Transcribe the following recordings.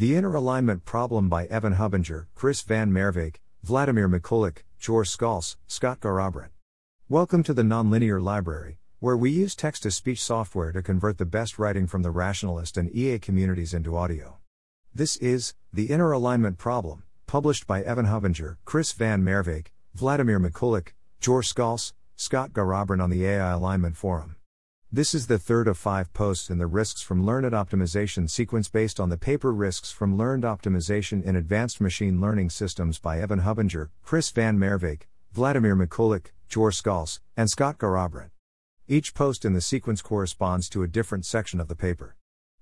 The Inner Alignment Problem by Evan Hubinger, Chris Van Merwijk, Vladimir Mikulik, Joar Skalse, Scott Garrabrant. Welcome to the Nonlinear Library, where we use text to speech software to convert the best writing from the rationalist and EA communities into audio. This is The Inner Alignment Problem, published by Evan Hubinger, Chris Van Merwijk, Vladimir Mikulik, Joar Skalse, Scott Garrabrant on the AI Alignment Forum. This is the third of five posts in the Risks from Learned Optimization sequence based on the paper Risks from Learned Optimization in Advanced Machine Learning Systems by Evan Hubinger, Chris Van Merwijk, Vladimir Mikulik, Joar Skalse, and Scott Garrabrant. Each post in the sequence corresponds to a different section of the paper.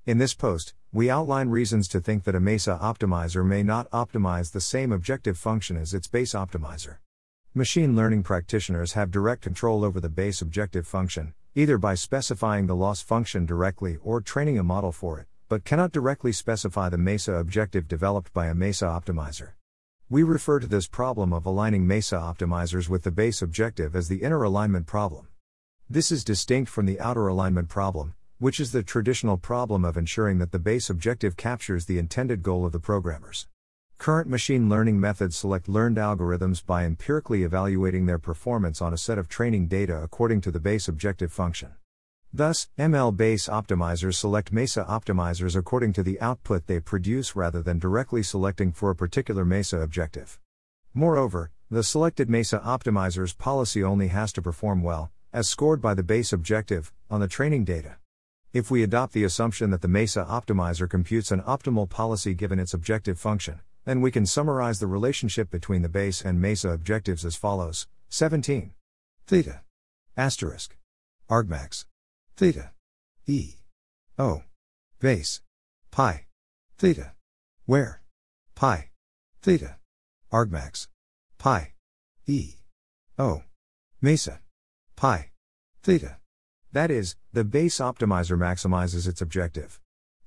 In this post, we outline reasons to think that a MESA optimizer may not optimize the same objective function as its base optimizer. Machine learning practitioners have direct control over the base objective function, either by specifying the loss function directly or training a model for it, but cannot directly specify the MESA objective developed by a MESA optimizer. We refer to this problem of aligning MESA optimizers with the base objective as the inner alignment problem. This is distinct from the outer alignment problem, which is the traditional problem of ensuring that the base objective captures the intended goal of the programmers. Current machine learning methods select learned algorithms by empirically evaluating their performance on a set of training data according to the base objective function. Thus, ML base optimizers select MESA optimizers according to the output they produce rather than directly selecting for a particular MESA objective. Moreover, the selected MESA optimizer's policy only has to perform well, as scored by the base objective, on the training data. If we adopt the assumption that the MESA optimizer computes an optimal policy given its objective function, then we can summarize the relationship between the base and MESA objectives as follows 17. Theta. Asterisk. Argmax. Theta. E. O. Base. Pi. Theta. Where? Pi. Theta. Argmax. Pi. E. O. Mesa. Pi. Theta. That is, the base optimizer maximizes its objective.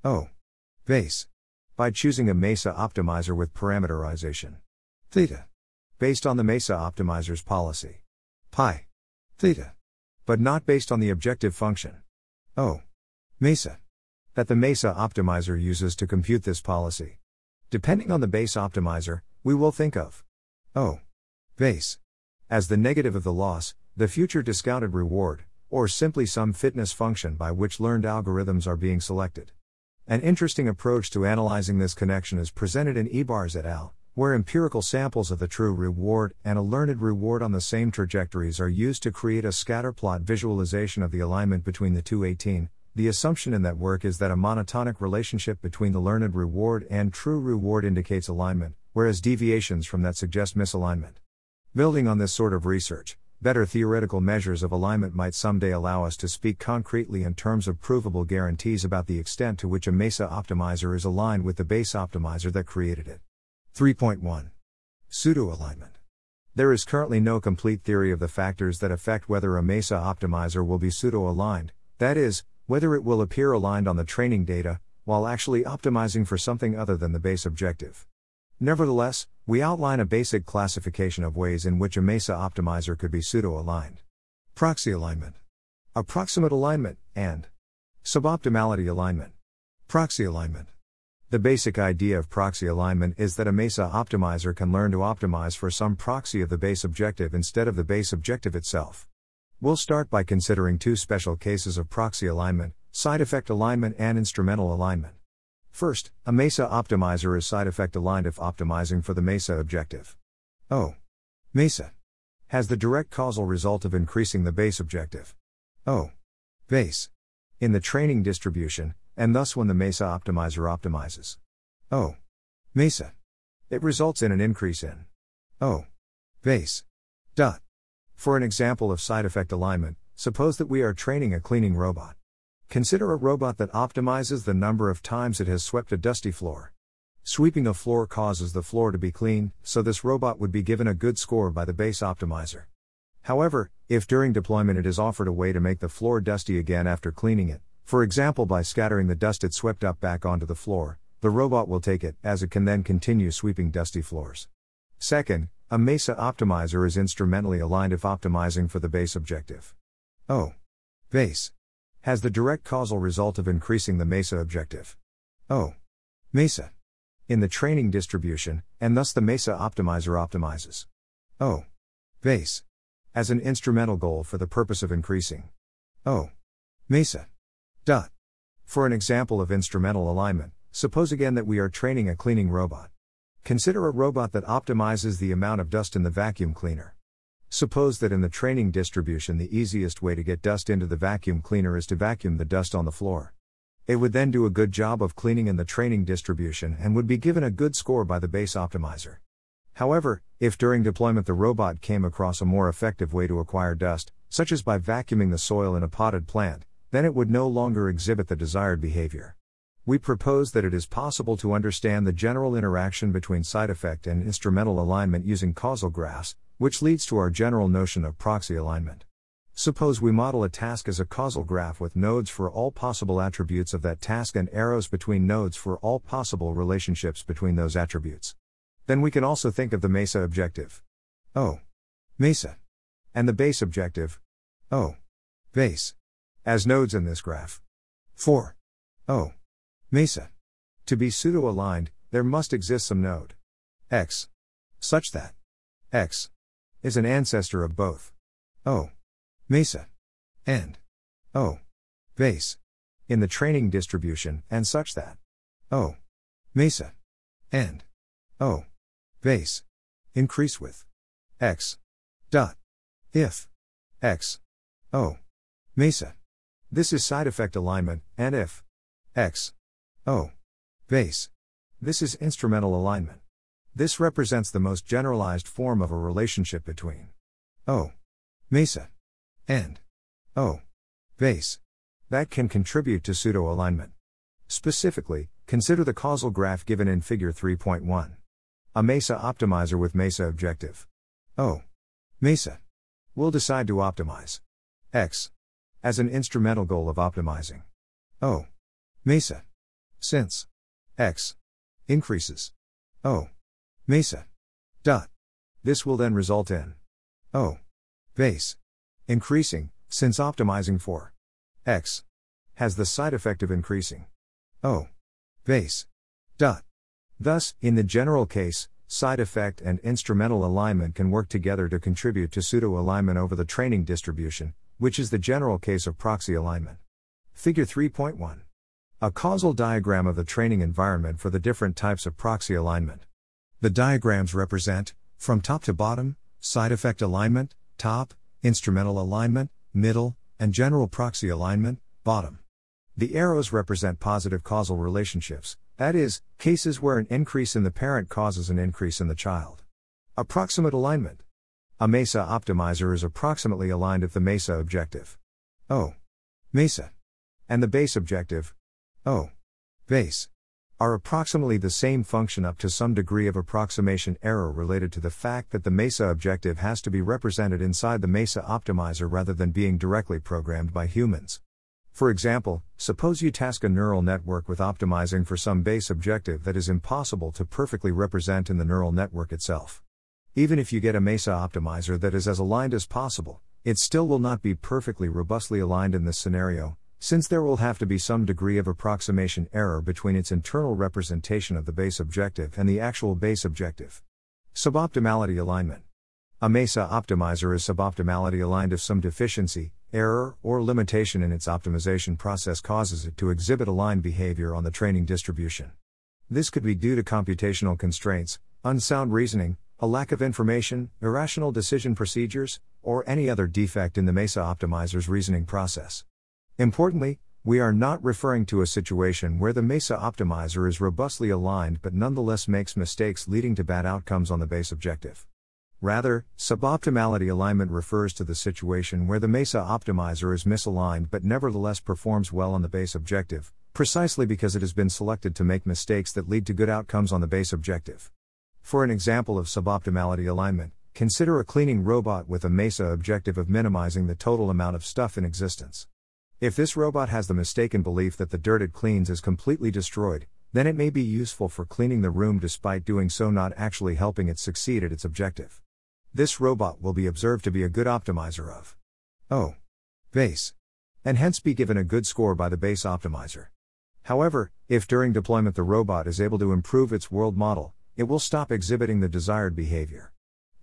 O. Base by choosing a MESA optimizer with parameterization. Theta. Based on the MESA optimizer's policy. Pi. Theta. But not based on the objective function. O. MESA. That the MESA optimizer uses to compute this policy. Depending on the base optimizer, we will think of O. Base. As the negative of the loss, the future discounted reward, or simply some fitness function by which learned algorithms are being selected. An interesting approach to analyzing this connection is presented in Ibarz et al., where empirical samples of the true reward and a learned reward on the same trajectories are used to create a scatterplot visualization of the alignment between the two 18. The assumption in that work is that a monotonic relationship between the learned reward and true reward indicates alignment, whereas deviations from that suggest misalignment. Building on this sort of research, Better theoretical measures of alignment might someday allow us to speak concretely in terms of provable guarantees about the extent to which a MESA optimizer is aligned with the base optimizer that created it. 3.1 Pseudo alignment. There is currently no complete theory of the factors that affect whether a MESA optimizer will be pseudo aligned, that is, whether it will appear aligned on the training data, while actually optimizing for something other than the base objective. Nevertheless, we outline a basic classification of ways in which a MESA optimizer could be pseudo aligned proxy alignment, approximate alignment, and suboptimality alignment. Proxy alignment. The basic idea of proxy alignment is that a MESA optimizer can learn to optimize for some proxy of the base objective instead of the base objective itself. We'll start by considering two special cases of proxy alignment side effect alignment and instrumental alignment. First, a MESA optimizer is side effect aligned if optimizing for the MESA objective. O. MESA has the direct causal result of increasing the base objective. O. Base in the training distribution, and thus when the MESA optimizer optimizes. O. MESA. It results in an increase in O. Base. Dot. For an example of side effect alignment, suppose that we are training a cleaning robot. Consider a robot that optimizes the number of times it has swept a dusty floor. Sweeping a floor causes the floor to be clean, so this robot would be given a good score by the base optimizer. However, if during deployment it is offered a way to make the floor dusty again after cleaning it, for example by scattering the dust it swept up back onto the floor, the robot will take it, as it can then continue sweeping dusty floors. Second, a MESA optimizer is instrumentally aligned if optimizing for the base objective. Oh. Base has the direct causal result of increasing the MESA objective. Oh. MESA. in the training distribution, and thus the MESA optimizer optimizes oh. O base as an instrumental goal for the purpose of increasing O MESA dot. For an example of instrumental alignment, suppose again that we are training a cleaning robot. Consider a robot that optimizes the amount of dust in the vacuum cleaner. Suppose that in the training distribution, the easiest way to get dust into the vacuum cleaner is to vacuum the dust on the floor. It would then do a good job of cleaning in the training distribution and would be given a good score by the base optimizer. However, if during deployment the robot came across a more effective way to acquire dust, such as by vacuuming the soil in a potted plant, then it would no longer exhibit the desired behavior. We propose that it is possible to understand the general interaction between side effect and instrumental alignment using causal graphs, which leads to our general notion of proxy alignment. Suppose we model a task as a causal graph with nodes for all possible attributes of that task and arrows between nodes for all possible relationships between those attributes. Then we can also think of the MESA objective. O. MESA. And the base objective. O. Base. As nodes in this graph. 4. O. MESA. To be pseudo aligned, there must exist some node. X. Such that. X is an ancestor of both. O. Mesa. And. O. Base. In the training distribution, and such that. O. Mesa. And. O. Base. Increase with. X. Dot. If. X. O. Mesa. This is side effect alignment, and if. X. O. Base. This is instrumental alignment. This represents the most generalized form of a relationship between O. Mesa and O. Base that can contribute to pseudo alignment. Specifically, consider the causal graph given in Figure 3.1. A MESA optimizer with MESA objective. O. MESA will decide to optimize X as an instrumental goal of optimizing O. MESA since X increases O. Mesa. Dot. This will then result in O. Base. Increasing, since optimizing for X has the side effect of increasing O. Base. Dot. Thus, in the general case, side effect and instrumental alignment can work together to contribute to pseudo alignment over the training distribution, which is the general case of proxy alignment. Figure 3.1. A causal diagram of the training environment for the different types of proxy alignment. The diagrams represent, from top to bottom, side effect alignment, top, instrumental alignment, middle, and general proxy alignment, bottom. The arrows represent positive causal relationships, that is, cases where an increase in the parent causes an increase in the child. Approximate alignment. A MESA optimizer is approximately aligned if the MESA objective. O. MESA. And the base objective. O. Base are approximately the same function up to some degree of approximation error related to the fact that the MESA objective has to be represented inside the MESA optimizer rather than being directly programmed by humans. For example, suppose you task a neural network with optimizing for some base objective that is impossible to perfectly represent in the neural network itself. Even if you get a MESA optimizer that is as aligned as possible, it still will not be perfectly robustly aligned in this scenario, since there will have to be some degree of approximation error between its internal representation of the base objective and the actual base objective. Suboptimality alignment. A MESA optimizer is suboptimality aligned if some deficiency, error, or limitation in its optimization process causes it to exhibit aligned behavior on the training distribution. This could be due to computational constraints, unsound reasoning, a lack of information, irrational decision procedures, or any other defect in the MESA optimizer's reasoning process. Importantly, we are not referring to a situation where the MESA optimizer is robustly aligned but nonetheless makes mistakes leading to bad outcomes on the base objective. Rather, suboptimality alignment refers to the situation where the MESA optimizer is misaligned but nevertheless performs well on the base objective, precisely because it has been selected to make mistakes that lead to good outcomes on the base objective. For an example of suboptimality alignment, consider a cleaning robot with a MESA objective of minimizing the total amount of stuff in existence. If this robot has the mistaken belief that the dirt it cleans is completely destroyed, then it may be useful for cleaning the room despite doing so not actually helping it succeed at its objective. This robot will be observed to be a good optimizer of O. Base. And hence be given a good score by the base optimizer. However, if during deployment the robot is able to improve its world model, it will stop exhibiting the desired behavior.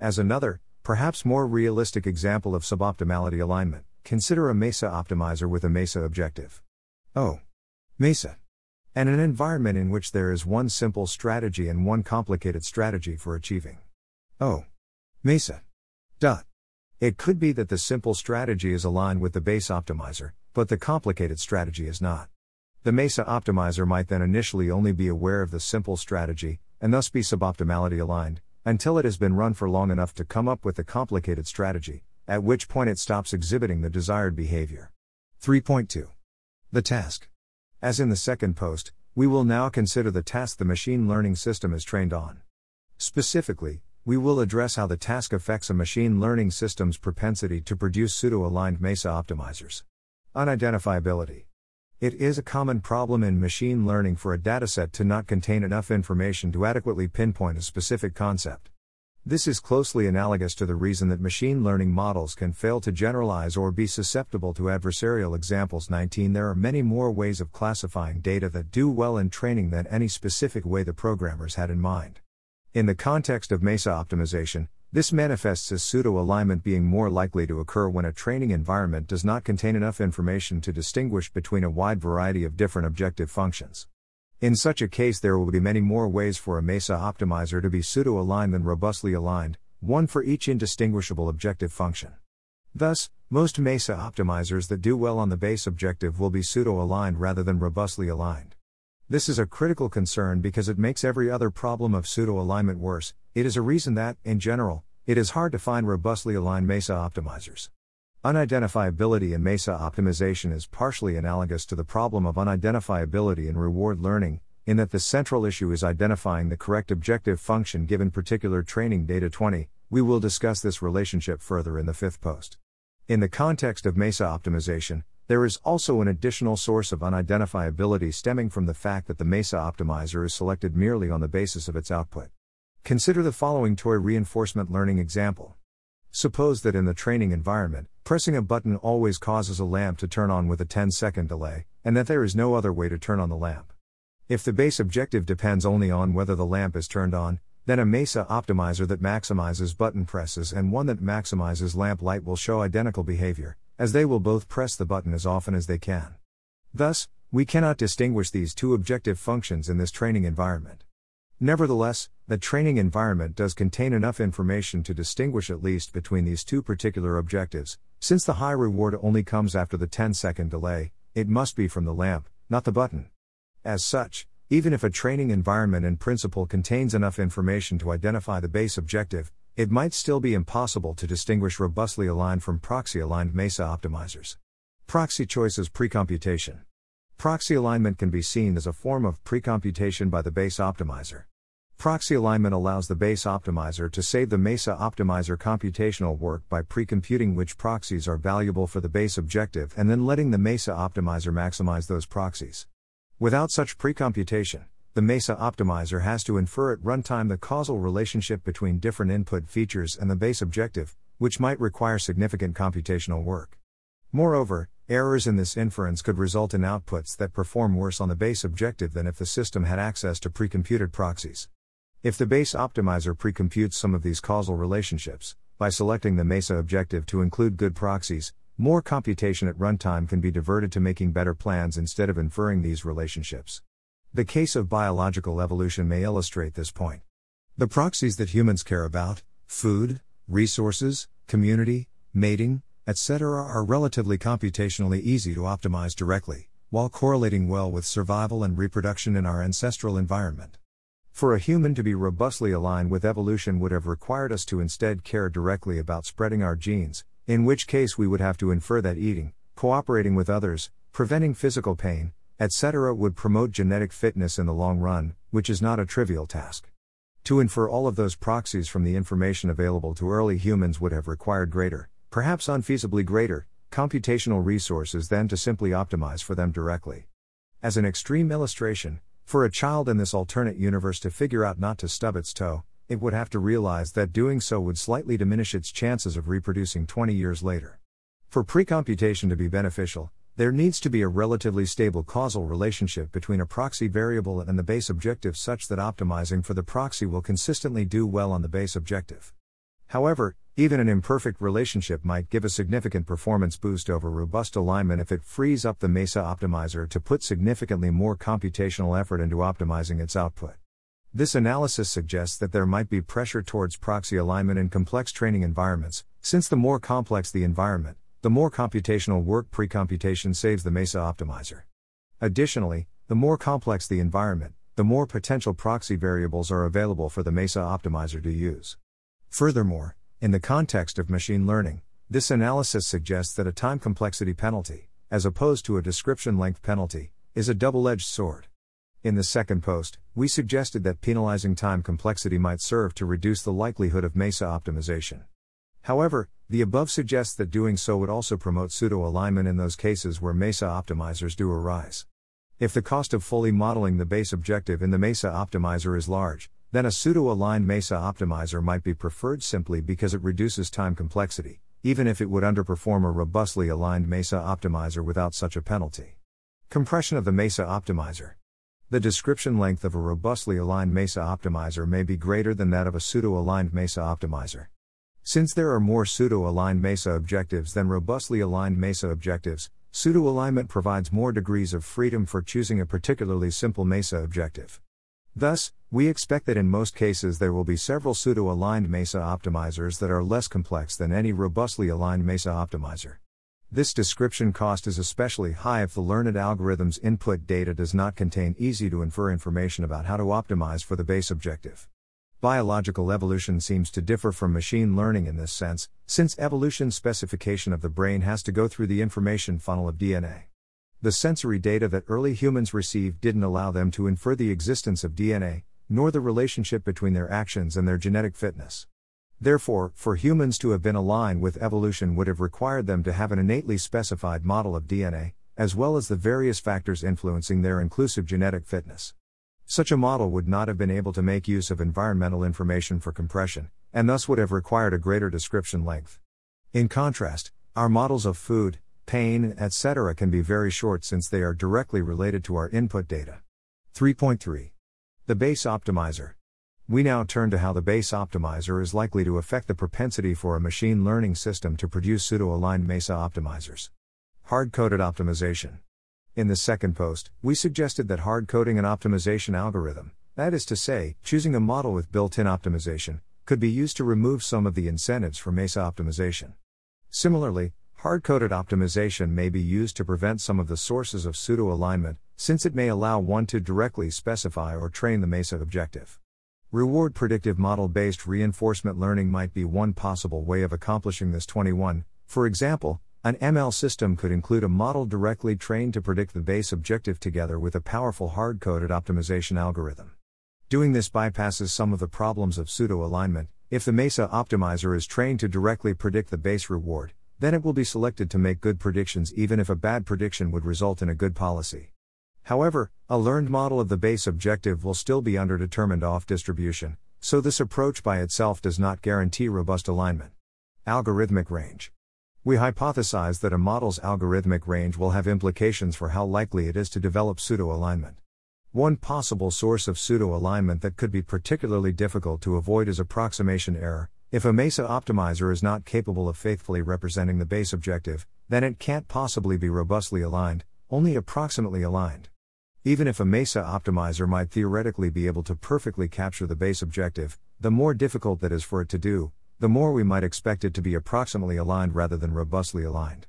As another, perhaps more realistic example of suboptimality alignment, consider a MESA optimizer with a MESA objective. Oh. MESA. And an environment in which there is one simple strategy and one complicated strategy for achieving. Oh. MESA. Dot. It could be that the simple strategy is aligned with the base optimizer, but the complicated strategy is not. The MESA optimizer might then initially only be aware of the simple strategy, and thus be suboptimality aligned, until it has been run for long enough to come up with the complicated strategy, at which point it stops exhibiting the desired behavior. 3.2. The task. As in the second post, we will now consider the task the machine learning system is trained on. Specifically, we will address how the task affects a machine learning system's propensity to produce pseudo aligned MESA optimizers. Unidentifiability. It is a common problem in machine learning for a dataset to not contain enough information to adequately pinpoint a specific concept. This is closely analogous to the reason that machine learning models can fail to generalize or be susceptible to adversarial examples. 19 There are many more ways of classifying data that do well in training than any specific way the programmers had in mind. In the context of MESA optimization, this manifests as pseudo alignment being more likely to occur when a training environment does not contain enough information to distinguish between a wide variety of different objective functions. In such a case, there will be many more ways for a MESA optimizer to be pseudo aligned than robustly aligned, one for each indistinguishable objective function. Thus, most MESA optimizers that do well on the base objective will be pseudo aligned rather than robustly aligned. This is a critical concern because it makes every other problem of pseudo alignment worse. It is a reason that, in general, it is hard to find robustly aligned MESA optimizers. Unidentifiability in MESA optimization is partially analogous to the problem of unidentifiability in reward learning, in that the central issue is identifying the correct objective function given particular training data 20. We will discuss this relationship further in the fifth post. In the context of MESA optimization, there is also an additional source of unidentifiability stemming from the fact that the MESA optimizer is selected merely on the basis of its output. Consider the following toy reinforcement learning example. Suppose that in the training environment, pressing a button always causes a lamp to turn on with a 10 second delay, and that there is no other way to turn on the lamp. If the base objective depends only on whether the lamp is turned on, then a MESA optimizer that maximizes button presses and one that maximizes lamp light will show identical behavior, as they will both press the button as often as they can. Thus, we cannot distinguish these two objective functions in this training environment. Nevertheless, the training environment does contain enough information to distinguish at least between these two particular objectives. Since the high reward only comes after the 10 second delay, it must be from the lamp, not the button. As such, even if a training environment in principle contains enough information to identify the base objective, it might still be impossible to distinguish robustly aligned from proxy aligned MESA optimizers. Proxy choice is precomputation. Proxy alignment can be seen as a form of precomputation by the base optimizer. Proxy alignment allows the base optimizer to save the MESA optimizer computational work by precomputing which proxies are valuable for the base objective and then letting the MESA optimizer maximize those proxies. Without such precomputation, the MESA optimizer has to infer at runtime the causal relationship between different input features and the base objective, which might require significant computational work. Moreover, errors in this inference could result in outputs that perform worse on the base objective than if the system had access to precomputed proxies. If the base optimizer precomputes some of these causal relationships, by selecting the MESA objective to include good proxies, more computation at runtime can be diverted to making better plans instead of inferring these relationships. The case of biological evolution may illustrate this point. The proxies that humans care about, food, resources, community, mating, etc., are relatively computationally easy to optimize directly, while correlating well with survival and reproduction in our ancestral environment. For a human to be robustly aligned with evolution would have required us to instead care directly about spreading our genes, in which case we would have to infer that eating, cooperating with others, preventing physical pain, etc., would promote genetic fitness in the long run, which is not a trivial task. To infer all of those proxies from the information available to early humans would have required greater, perhaps unfeasibly greater, computational resources than to simply optimize for them directly. As an extreme illustration, for a child in this alternate universe to figure out not to stub its toe, it would have to realize that doing so would slightly diminish its chances of reproducing 20 years later. For precomputation to be beneficial, There needs to be a relatively stable causal relationship between a proxy variable and the base objective such that optimizing for the proxy will consistently do well on the base objective. However, even an imperfect relationship might give a significant performance boost over robust alignment if it frees up the MESA optimizer to put significantly more computational effort into optimizing its output. This analysis suggests that there might be pressure towards proxy alignment in complex training environments, since the more complex the environment, the more computational work precomputation saves the MESA optimizer. Additionally, the more complex the environment, the more potential proxy variables are available for the MESA optimizer to use. Furthermore, in the context of machine learning, this analysis suggests that a time complexity penalty, as opposed to a description length penalty, is a double edged sword. In the second post, we suggested that penalizing time complexity might serve to reduce the likelihood of MESA optimization. However, the above suggests that doing so would also promote pseudo alignment in those cases where MESA optimizers do arise. If the cost of fully modeling the base objective in the MESA optimizer is large, then a pseudo aligned MESA optimizer might be preferred simply because it reduces time complexity, even if it would underperform a robustly aligned MESA optimizer without such a penalty. Compression of the MESA optimizer. The description length of a robustly aligned MESA optimizer may be greater than that of a pseudo aligned MESA optimizer. Since there are more pseudo aligned MESA objectives than robustly aligned MESA objectives, pseudo alignment provides more degrees of freedom for choosing a particularly simple MESA objective. Thus, we expect that in most cases there will be several pseudo aligned MESA optimizers that are less complex than any robustly aligned MESA optimizer. This description cost is especially high if the learned algorithm's input data does not contain easy to infer information about how to optimize for the base objective. Biological evolution seems to differ from machine learning in this sense, since evolution's specification of the brain has to go through the information funnel of DNA. The sensory data that early humans received didn't allow them to infer the existence of DNA, nor the relationship between their actions and their genetic fitness. Therefore, for humans to have been aligned with evolution would have required them to have an innately specified model of DNA, as well as the various factors influencing their inclusive genetic fitness. Such a model would not have been able to make use of environmental information for compression, and thus would have required a greater description length. In contrast, our models of food, pain, etc. can be very short since they are directly related to our input data. 3.3. The Base Optimizer. We now turn to how the base optimizer is likely to affect the propensity for a machine learning system to produce pseudo aligned MESA optimizers. Hard coded optimization. In the second post, we suggested that hard coding an optimization algorithm, that is to say, choosing a model with built in optimization, could be used to remove some of the incentives for MESA optimization. Similarly, hard coded optimization may be used to prevent some of the sources of pseudo alignment, since it may allow one to directly specify or train the MESA objective. Reward predictive model based reinforcement learning might be one possible way of accomplishing this 21. For example, an ML system could include a model directly trained to predict the base objective together with a powerful hard coded optimization algorithm. Doing this bypasses some of the problems of pseudo alignment. If the MESA optimizer is trained to directly predict the base reward, then it will be selected to make good predictions even if a bad prediction would result in a good policy. However, a learned model of the base objective will still be under determined off distribution, so this approach by itself does not guarantee robust alignment. Algorithmic range. We hypothesize that a model's algorithmic range will have implications for how likely it is to develop pseudo alignment. One possible source of pseudo alignment that could be particularly difficult to avoid is approximation error. If a MESA optimizer is not capable of faithfully representing the base objective, then it can't possibly be robustly aligned, only approximately aligned. Even if a MESA optimizer might theoretically be able to perfectly capture the base objective, the more difficult that is for it to do, the more we might expect it to be approximately aligned rather than robustly aligned.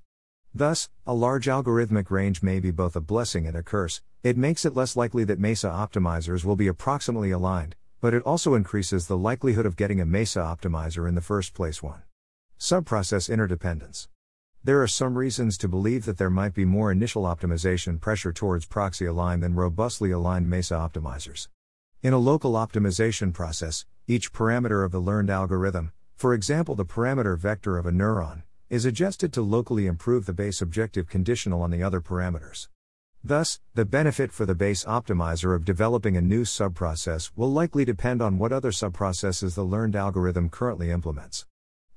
Thus, a large algorithmic range may be both a blessing and a curse. It makes it less likely that MESA optimizers will be approximately aligned, but it also increases the likelihood of getting a MESA optimizer in the first place. 1. Subprocess interdependence. There are some reasons to believe that there might be more initial optimization pressure towards proxy aligned than robustly aligned MESA optimizers. In a local optimization process, each parameter of the learned algorithm, for example, the parameter vector of a neuron is adjusted to locally improve the base objective conditional on the other parameters. Thus, the benefit for the base optimizer of developing a new subprocess will likely depend on what other subprocesses the learned algorithm currently implements.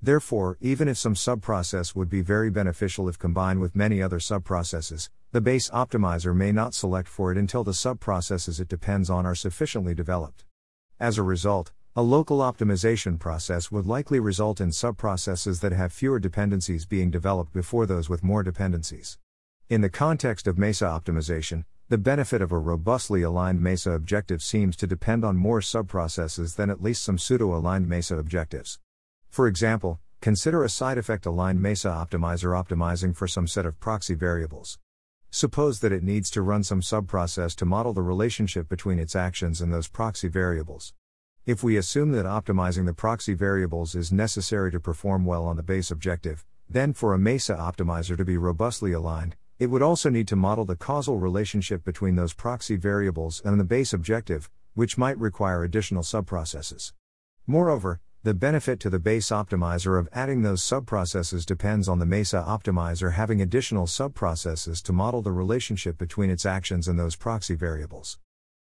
Therefore, even if some subprocess would be very beneficial if combined with many other subprocesses, the base optimizer may not select for it until the subprocesses it depends on are sufficiently developed. As a result, a local optimization process would likely result in subprocesses that have fewer dependencies being developed before those with more dependencies. In the context of MESA optimization, the benefit of a robustly aligned MESA objective seems to depend on more subprocesses than at least some pseudo aligned MESA objectives. For example, consider a side effect aligned MESA optimizer optimizing for some set of proxy variables. Suppose that it needs to run some subprocess to model the relationship between its actions and those proxy variables. If we assume that optimizing the proxy variables is necessary to perform well on the base objective, then for a MESA optimizer to be robustly aligned, it would also need to model the causal relationship between those proxy variables and the base objective, which might require additional subprocesses. Moreover, the benefit to the base optimizer of adding those subprocesses depends on the MESA optimizer having additional subprocesses to model the relationship between its actions and those proxy variables.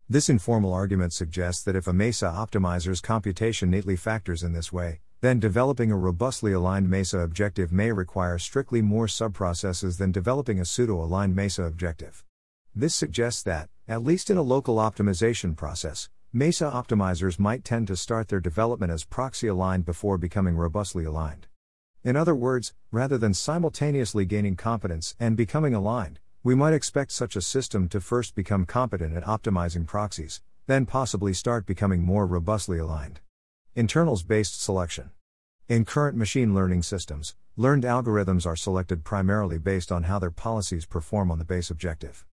This informal argument suggests that if a MESA optimizer's computation neatly factors in this way, then developing a robustly aligned MESA objective may require strictly more subprocesses than developing a pseudo aligned MESA objective. This suggests that, at least in a local optimization process, MESA optimizers might tend to start their development as proxy aligned before becoming robustly aligned. In other words, rather than simultaneously gaining competence and becoming aligned, we might expect such a system to first become competent at optimizing proxies, then possibly start becoming more robustly aligned. Internals based selection. In current machine learning systems, learned algorithms are selected primarily based on how their policies perform on the base objective.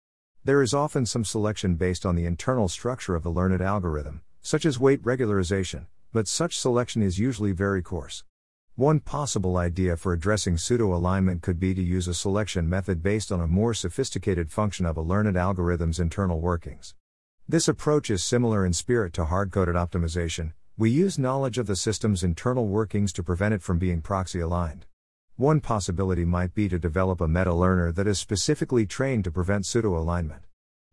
There is often some selection based on the internal structure of the learned algorithm, such as weight regularization, but such selection is usually very coarse. One possible idea for addressing pseudo alignment could be to use a selection method based on a more sophisticated function of a learned algorithm's internal workings. This approach is similar in spirit to hard coded optimization. We use knowledge of the system's internal workings to prevent it from being proxy aligned. One possibility might be to develop a meta learner that is specifically trained to prevent pseudo alignment.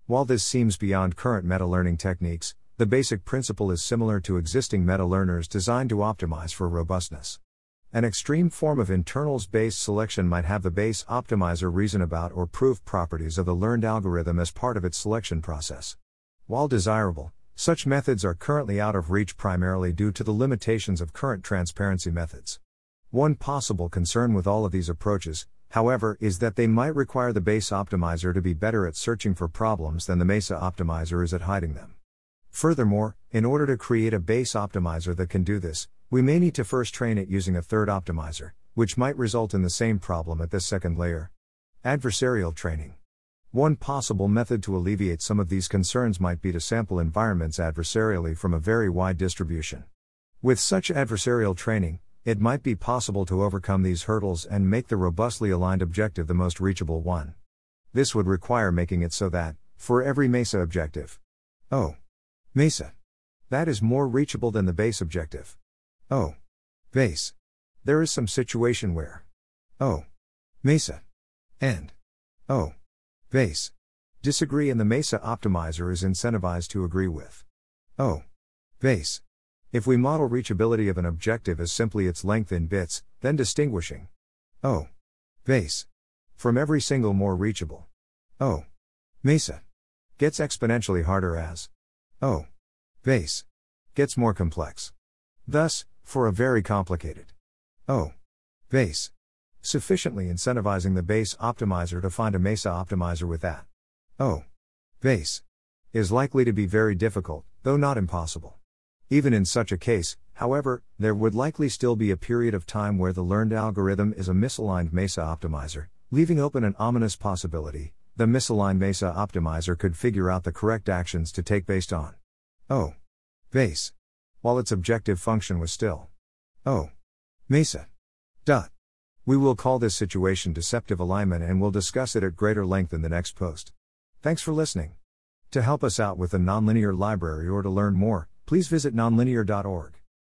While this seems beyond current meta learning techniques, the basic principle is similar to existing meta learners designed to optimize for robustness. An extreme form of internals based selection might have the base optimizer reason about or prove properties of the learned algorithm as part of its selection process. While desirable, such methods are currently out of reach primarily due to the limitations of current transparency methods. One possible concern with all of these approaches, however, is that they might require the base optimizer to be better at searching for problems than the MESA optimizer is at hiding them. Furthermore, in order to create a base optimizer that can do this, we may need to first train it using a third optimizer, which might result in the same problem at this second layer. Adversarial training. One possible method to alleviate some of these concerns might be to sample environments adversarially from a very wide distribution. With such adversarial training, it might be possible to overcome these hurdles and make the robustly aligned objective the most reachable one. This would require making it so that, for every MESA objective, oh, MESA, that is more reachable than the base objective. Oh, base. There is some situation where, oh, MESA, and, oh, base, disagree and the MESA optimizer is incentivized to agree with, oh, base. If we model reachability of an objective as simply its length in bits, then distinguishing. O. Base from every single more reachable. O. MESA. Gets exponentially harder as. O. Base gets more complex. Thus, for a very complicated. O. Base, sufficiently incentivizing the base optimizer to find a MESA optimizer with that O base is likely to be very difficult, though not impossible. Even in such a case, however, there would likely still be a period of time where the learned algorithm is a misaligned MESA optimizer, leaving open an ominous possibility. The misaligned MESA optimizer could figure out the correct actions to take based on O base, while its objective function was still O MESA. Dot. We will call this situation deceptive alignment and we'll discuss it at greater length in the next post. Thanks for listening. To help us out with the nonlinear library or to learn more, please visit nonlinear.org.